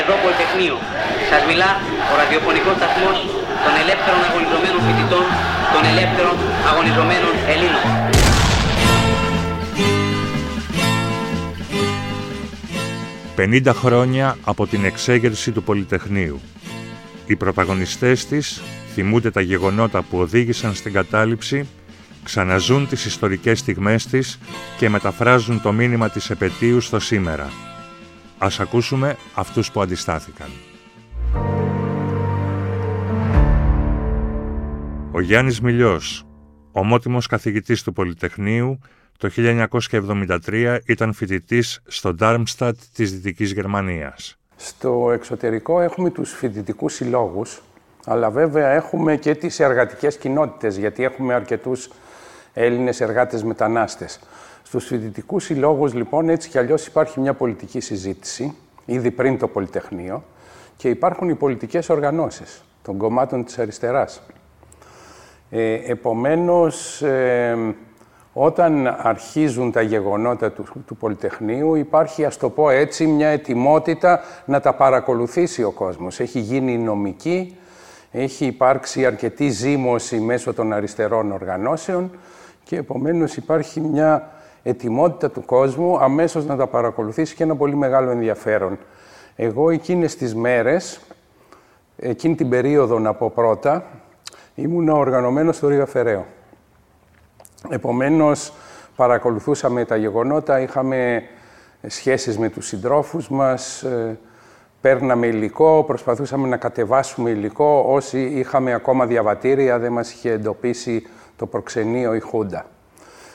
εδώ Πολυτεχνείο. Σας μιλά ο ραδιοφωνικός σταθμός των ελεύθερων αγωνιζομένων φοιτητών, των ελεύθερων αγωνιζομένων Ελλήνων. «50 χρόνια από την εξέγερση του Πολυτεχνείου. Οι πρωταγωνιστές της θυμούνται τα γεγονότα που οδήγησαν στην κατάληψη, ξαναζούν τις ιστορικές στιγμές της και μεταφράζουν το μήνυμα της επαιτίου στο σήμερα. Ας ακούσουμε αυτούς που αντιστάθηκαν. Ο Γιάννης Μιλιός, ομότιμος καθηγητής του Πολυτεχνείου, το 1973 ήταν φοιτητής στο Ντάρμστατ της Δυτικής Γερμανίας. Στο εξωτερικό έχουμε τους φοιτητικούς συλλόγους, αλλά βέβαια έχουμε και τις εργατικές κοινότητες, γιατί έχουμε αρκετούς Έλληνες εργάτες μετανάστες. Στους φοιτητικούς συλλόγους, λοιπόν, έτσι κι αλλιώς υπάρχει μια πολιτική συζήτηση, ήδη πριν το Πολυτεχνείο, και υπάρχουν οι πολιτικές οργανώσεις των κομμάτων της αριστεράς. Ε, επομένως, ε, όταν αρχίζουν τα γεγονότα του, του Πολυτεχνείου, υπάρχει, ας το πω έτσι, μια ετοιμότητα να τα παρακολουθήσει ο κόσμος. Έχει γίνει νομική, έχει υπάρξει αρκετή ζήμωση μέσω των αριστερών οργανώσεων και επομένως υπάρχει μια ετοιμότητα του κόσμου αμέσως να τα παρακολουθήσει και ένα πολύ μεγάλο ενδιαφέρον. Εγώ εκείνες τις μέρες, εκείνη την περίοδο να πω πρώτα, ήμουν οργανωμένος στο Ρίγα Φεραίο. Επομένως, παρακολουθούσαμε τα γεγονότα, είχαμε σχέσεις με τους συντρόφους μας, ε, παίρναμε υλικό, προσπαθούσαμε να κατεβάσουμε υλικό. Όσοι είχαμε ακόμα διαβατήρια, δεν μας είχε εντοπίσει το προξενείο η Χούντα.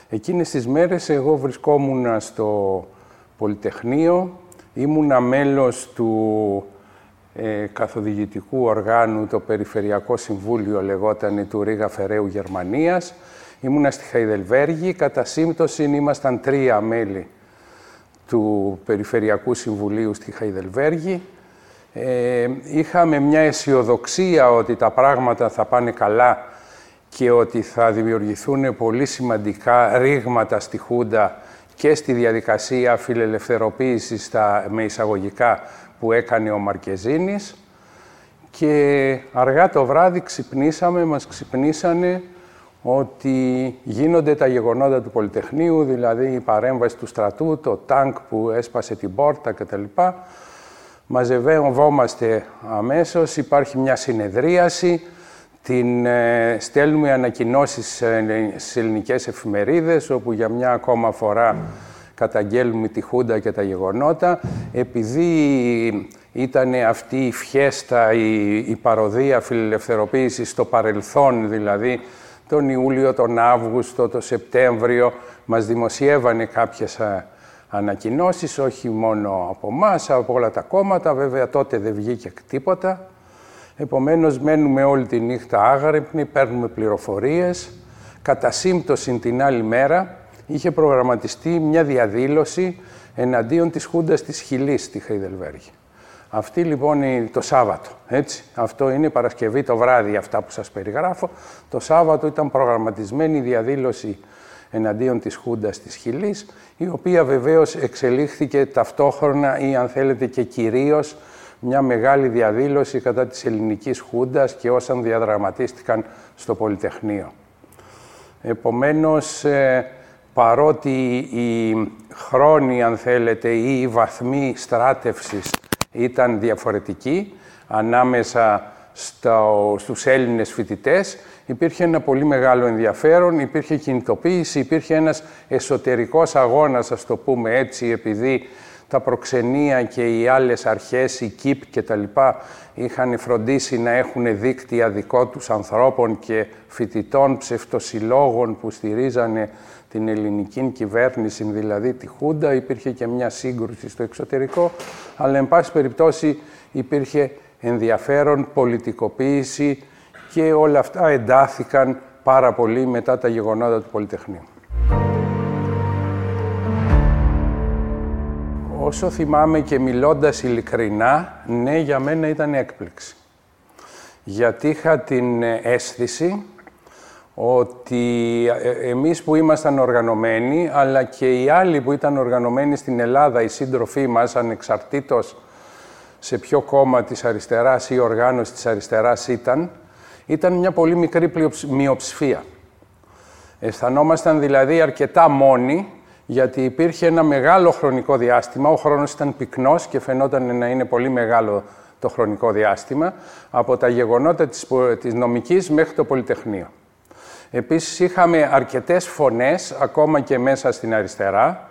Εκείνες τις μέρες εγώ βρισκόμουν στο Πολυτεχνείο, ήμουνα μέλος του ε, καθοδηγητικού οργάνου, το Περιφερειακό Συμβούλιο λεγόταν του Ρίγα Φεραίου Γερμανίας. Ήμουνα στη Χαϊδελβέργη, κατά σύμπτωση ήμασταν τρία μέλη του Περιφερειακού Συμβουλίου στη Χαϊδελβέργη. Ε, είχαμε μια αισιοδοξία ότι τα πράγματα θα πάνε καλά και ότι θα δημιουργηθούν πολύ σημαντικά ρήγματα στη Χούντα και στη διαδικασία φιλελευθεροποίησης στα, με εισαγωγικά που έκανε ο Μαρκεζίνης και αργά το βράδυ ξυπνήσαμε, μας ξυπνήσανε ότι γίνονται τα γεγονότα του Πολυτεχνείου, δηλαδή η παρέμβαση του στρατού, το τάγκ που έσπασε την πόρτα κτλ. Μαζευόμαστε αμέσως, υπάρχει μια συνεδρίαση, την ε, στέλνουμε ανακοινώσεις ε, στις ελληνικές εφημερίδες, όπου για μια ακόμα φορά καταγγέλνουμε τη Χούντα και τα γεγονότα. Επειδή ήταν αυτή η φιέστα, η, η παροδία φιλελευθεροποίησης στο παρελθόν, δηλαδή τον Ιούλιο, τον Αύγουστο, τον Σεπτέμβριο, μας δημοσιεύανε κάποιες ανακοινώσεις, όχι μόνο από εμάς, από όλα τα κόμματα. Βέβαια τότε δεν βγήκε τίποτα. Επομένως μένουμε όλη τη νύχτα άγρυπνοι, παίρνουμε πληροφορίες. Κατά σύμπτωση την άλλη μέρα είχε προγραμματιστεί μια διαδήλωση εναντίον της Χούντας της Χιλής στη Χαϊδελβέργη. Αυτή λοιπόν είναι το Σάββατο, έτσι. Αυτό είναι Παρασκευή το βράδυ αυτά που σας περιγράφω. Το Σάββατο ήταν προγραμματισμένη η διαδήλωση εναντίον της Χούντας της Χιλής, η οποία βεβαίως εξελίχθηκε ταυτόχρονα ή αν θέλετε και κυρίως μια μεγάλη διαδήλωση κατά της ελληνικής Χούντας και όσαν διαδραματίστηκαν στο Πολυτεχνείο. Επομένως, ε, παρότι οι χρόνοι, αν θέλετε, ή οι βαθμοί στράτευσης ήταν διαφορετικοί ανάμεσα στο, στους Έλληνες φοιτητές, υπήρχε ένα πολύ μεγάλο ενδιαφέρον, υπήρχε κινητοποίηση, υπήρχε ένας εσωτερικός αγώνας, ας το πούμε έτσι, επειδή τα προξενία και οι άλλες αρχές, η ΚΙΠ και τα λοιπά, είχαν φροντίσει να έχουν δίκτυα δικό τους ανθρώπων και φοιτητών ψευτοσυλλόγων που στηρίζανε την ελληνική κυβέρνηση, δηλαδή τη Χούντα. Υπήρχε και μια σύγκρουση στο εξωτερικό, αλλά εν πάση περιπτώσει υπήρχε ενδιαφέρον, πολιτικοποίηση και όλα αυτά εντάθηκαν πάρα πολύ μετά τα γεγονότα του Πολυτεχνείου. Όσο θυμάμαι και μιλώντας ειλικρινά, ναι, για μένα ήταν έκπληξη. Γιατί είχα την αίσθηση ότι ε, εμείς που ήμασταν οργανωμένοι, αλλά και οι άλλοι που ήταν οργανωμένοι στην Ελλάδα, οι σύντροφοί μας, ανεξαρτήτως σε ποιο κόμμα της αριστεράς ή οργάνωση της αριστεράς ήταν, ήταν μια πολύ μικρή μειοψηφία. Αισθανόμασταν δηλαδή αρκετά μόνοι, γιατί υπήρχε ένα μεγάλο χρονικό διάστημα, ο χρόνος ήταν πυκνός και φαινόταν να είναι πολύ μεγάλο το χρονικό διάστημα, από τα γεγονότα της, της νομικής μέχρι το Πολυτεχνείο. Επίσης είχαμε αρκετές φωνές, ακόμα και μέσα στην αριστερά,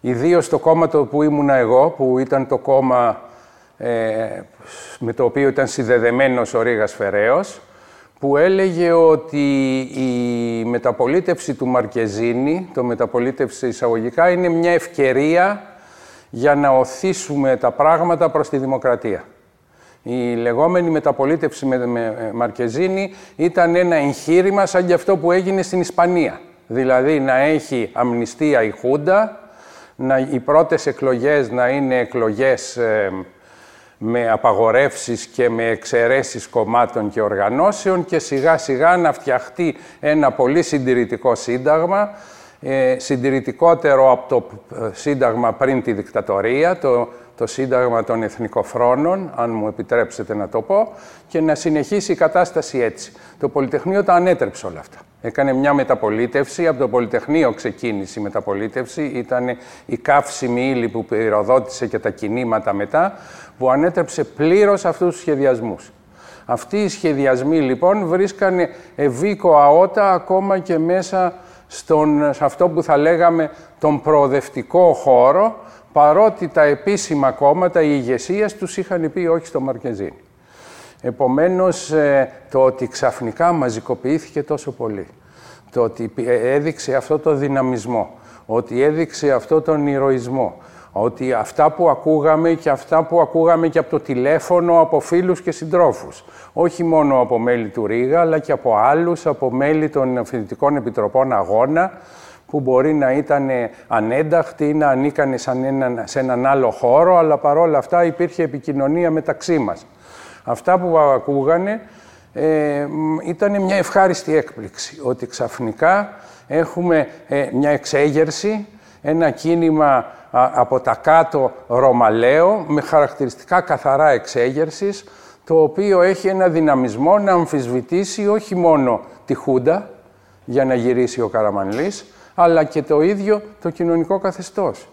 ιδίως το κόμμα το που ήμουνα εγώ, που ήταν το κόμμα ε, με το οποίο ήταν συνδεδεμένος ο Ρήγας Φεραίος, που έλεγε ότι η μεταπολίτευση του Μαρκεζίνη, το μεταπολίτευση εισαγωγικά, είναι μια ευκαιρία για να οθήσουμε τα πράγματα προς τη δημοκρατία. Η λεγόμενη μεταπολίτευση με, με Μαρκεζίνη ήταν ένα εγχείρημα σαν και αυτό που έγινε στην Ισπανία. Δηλαδή να έχει αμνηστία η Χούντα, να, οι πρώτες εκλογές να είναι εκλογές ε, με απαγορεύσεις και με εξαιρέσεις κομμάτων και οργανώσεων και σιγά σιγά να φτιαχτεί ένα πολύ συντηρητικό σύνταγμα, ε, συντηρητικότερο από το ε, σύνταγμα πριν τη δικτατορία, το, το σύνταγμα των εθνικοφρόνων, αν μου επιτρέψετε να το πω, και να συνεχίσει η κατάσταση έτσι. Το Πολυτεχνείο τα ανέτρεψε όλα αυτά. Έκανε μια μεταπολίτευση, από το Πολυτεχνείο ξεκίνησε η μεταπολίτευση, ήταν η καύσιμη ύλη που πυροδότησε και τα κινήματα μετά, που ανέτρεψε πλήρως αυτούς τους σχεδιασμούς. Αυτοί οι σχεδιασμοί λοιπόν βρίσκανε ευήκο αότα ακόμα και μέσα στον, σε αυτό που θα λέγαμε τον προοδευτικό χώρο, παρότι τα επίσημα κόμματα, οι ηγεσίες τους είχαν πει όχι στο Μαρκεζίνη. Επομένως, ε, το ότι ξαφνικά μαζικοποιήθηκε τόσο πολύ, το ότι έδειξε αυτό το δυναμισμό, ότι έδειξε αυτό τον ηρωισμό, ότι αυτά που ακούγαμε και αυτά που ακούγαμε και από το τηλέφωνο από φίλους και συντρόφους, όχι μόνο από μέλη του Ρήγα, αλλά και από άλλους, από μέλη των φοιτητικών επιτροπών αγώνα, που μπορεί να ήταν ανένταχτοι ή να ανήκανε σε έναν άλλο χώρο, αλλά παρόλα αυτά υπήρχε επικοινωνία μεταξύ μας. Αυτά που ακούγανε ε, ήταν μια ευχάριστη έκπληξη, ότι ξαφνικά έχουμε ε, μια εξέγερση, ένα κίνημα από τα κάτω ρωμαλαίο, με χαρακτηριστικά καθαρά εξέγερσης, το οποίο έχει ένα δυναμισμό να αμφισβητήσει όχι μόνο τη Χούντα, για να γυρίσει ο Καραμανλής, αλλά και το ίδιο το κοινωνικό καθεστώς.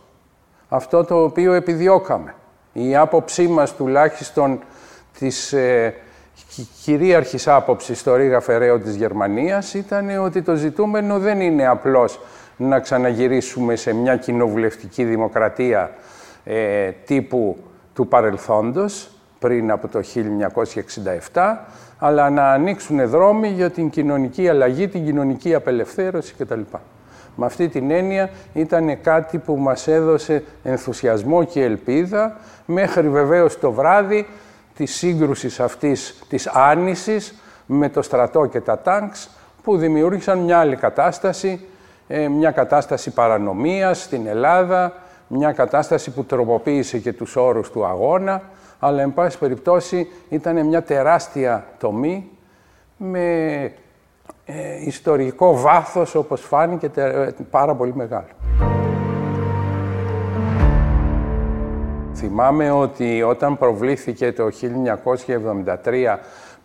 Αυτό το οποίο επιδιώκαμε. Η άποψή μας τουλάχιστον της ε, κυρίαρχης άποψης στο Ρίγα Φεραίο της Γερμανίας ήταν ότι το ζητούμενο δεν είναι απλώς να ξαναγυρίσουμε σε μια κοινοβουλευτική δημοκρατία ε, τύπου του παρελθόντος, πριν από το 1967, αλλά να ανοίξουν δρόμοι για την κοινωνική αλλαγή, την κοινωνική απελευθέρωση κτλ. Με αυτή την έννοια ήταν κάτι που μας έδωσε ενθουσιασμό και ελπίδα, μέχρι βεβαίως το βράδυ της σύγκρουσης αυτής της άνησης με το στρατό και τα τάγκς, που δημιούργησαν μια άλλη κατάσταση, ε, μια κατάσταση παρανομίας στην Ελλάδα, μια κατάσταση που τροποποίησε και τους όρους του αγώνα, αλλά εν πάση περιπτώσει ήταν μια τεράστια τομή με ε, ιστορικό βάθος, όπως φάνηκε, ε, πάρα πολύ μεγάλο. Θυμάμαι ότι όταν προβλήθηκε το 1973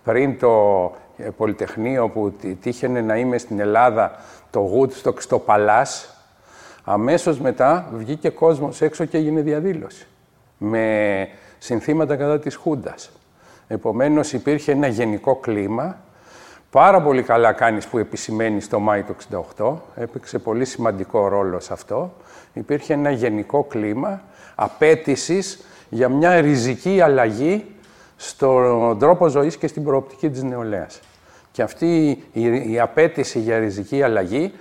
πριν το ε, Πολυτεχνείο που τύχαινε να είμαι στην Ελλάδα, το Woodstock στο Παλάς, αμέσως μετά βγήκε κόσμος έξω και έγινε διαδήλωση με συνθήματα κατά της Χούντας. Επομένως υπήρχε ένα γενικό κλίμα Πάρα πολύ καλά κάνεις που επισημαίνεις το Μάη του 68. Έπαιξε πολύ σημαντικό ρόλο σε αυτό. Υπήρχε ένα γενικό κλίμα απέτησης για μια ριζική αλλαγή στον τρόπο ζωής και στην προοπτική της νεολαίας. Και αυτή η, απέτηση για ριζική αλλαγή,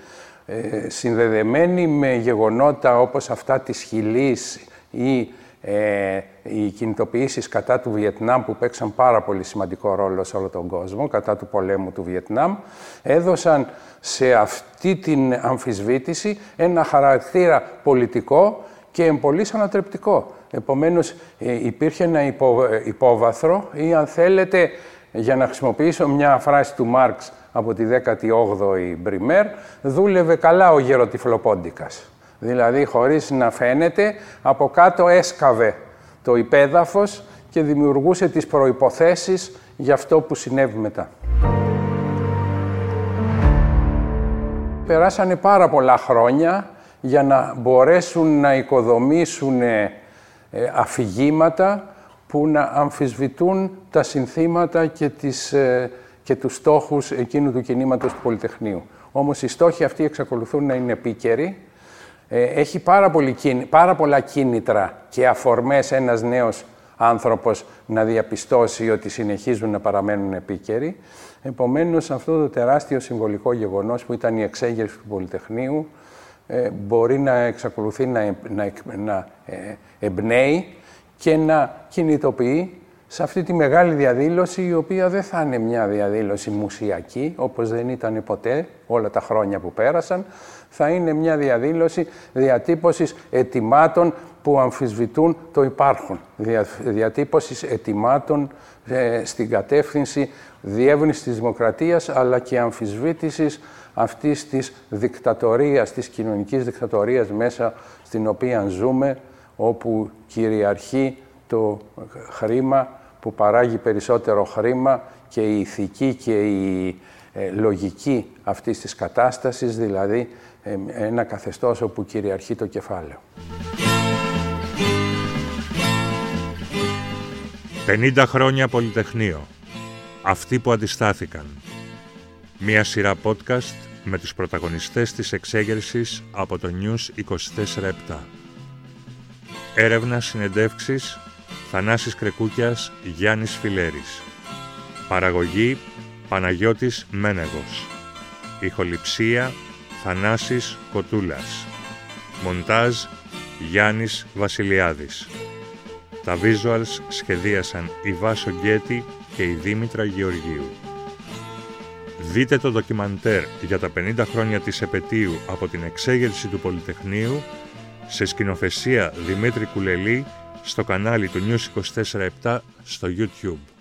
ε, συνδεδεμένη με γεγονότα όπως αυτά της Χιλής ή ε, οι κινητοποιήσεις κατά του Βιετνάμ που παίξαν πάρα πολύ σημαντικό ρόλο σε όλο τον κόσμο, κατά του πολέμου του Βιετνάμ, έδωσαν σε αυτή την αμφισβήτηση ένα χαρακτήρα πολιτικό και εμπολής ανατρεπτικό. Επομένως ε, υπήρχε ένα υπο, ε, υπόβαθρο ή αν θέλετε, για να χρησιμοποιήσω μια φράση του Μάρξ από τη 18η Μπριμέρ, δούλευε καλά ο γεροτυφλοπόντικας. Δηλαδή, χωρίς να φαίνεται, από κάτω έσκαβε το υπέδαφος και δημιουργούσε τις προϋποθέσεις για αυτό που συνέβη μετά. Περάσανε πάρα πολλά χρόνια για να μπορέσουν να οικοδομήσουν ε, αφηγήματα που να αμφισβητούν τα συνθήματα και, τις, ε, και τους στόχους εκείνου του κινήματος του Πολυτεχνείου. Όμως οι στόχοι αυτοί εξακολουθούν να είναι επίκαιροι. Ε, έχει πάρα, πολύ, πάρα πολλά κίνητρα και αφορμές ένας νέος άνθρωπος να διαπιστώσει ότι συνεχίζουν να παραμένουν επίκαιροι. Επομένως, αυτό το τεράστιο συμβολικό γεγονός που ήταν η εξέγερση του Πολυτεχνείου ε, μπορεί να εξακολουθεί να, να, να εμπνέει και να κινητοποιεί σε αυτή τη μεγάλη διαδήλωση, η οποία δεν θα είναι μια διαδήλωση μουσιακή, όπως δεν ήταν ποτέ όλα τα χρόνια που πέρασαν, θα είναι μια διαδήλωση διατύπωσης ετοιμάτων που αμφισβητούν το υπάρχον. Δια, διατύπωσης ετοιμάτων ε, στην κατεύθυνση διεύρυνσης της δημοκρατίας, αλλά και αμφισβήτησης αυτής της δικτατορίας, της κοινωνικής δικτατορίας μέσα στην οποία ζούμε, όπου κυριαρχεί το χρήμα που παράγει περισσότερο χρήμα και η ηθική και η ε, λογική αυτής της κατάστασης, δηλαδή ε, ένα καθεστώς όπου κυριαρχεί το κεφάλαιο. 50 χρόνια Πολυτεχνείο. Αυτοί που αντιστάθηκαν. Μία σειρά podcast με τους πρωταγωνιστές της εξέγερσης από το News 24-7. Έρευνας συνεντεύξεις Θανάσης Κρεκούκιας Γιάννης Φιλέρης Παραγωγή Παναγιώτης Μένεγος Ηχοληψία Θανάσης Κοτούλας Μοντάζ Γιάννης Βασιλιάδης Τα visuals σχεδίασαν η Βάσο Γκέτη και η Δήμητρα Γεωργίου. Δείτε το ντοκιμαντέρ για τα 50 χρόνια της επαιτίου από την εξέγερση του Πολυτεχνείου σε σκηνοθεσία Δημήτρη Κουλελή στο κανάλι του News 24 στο YouTube.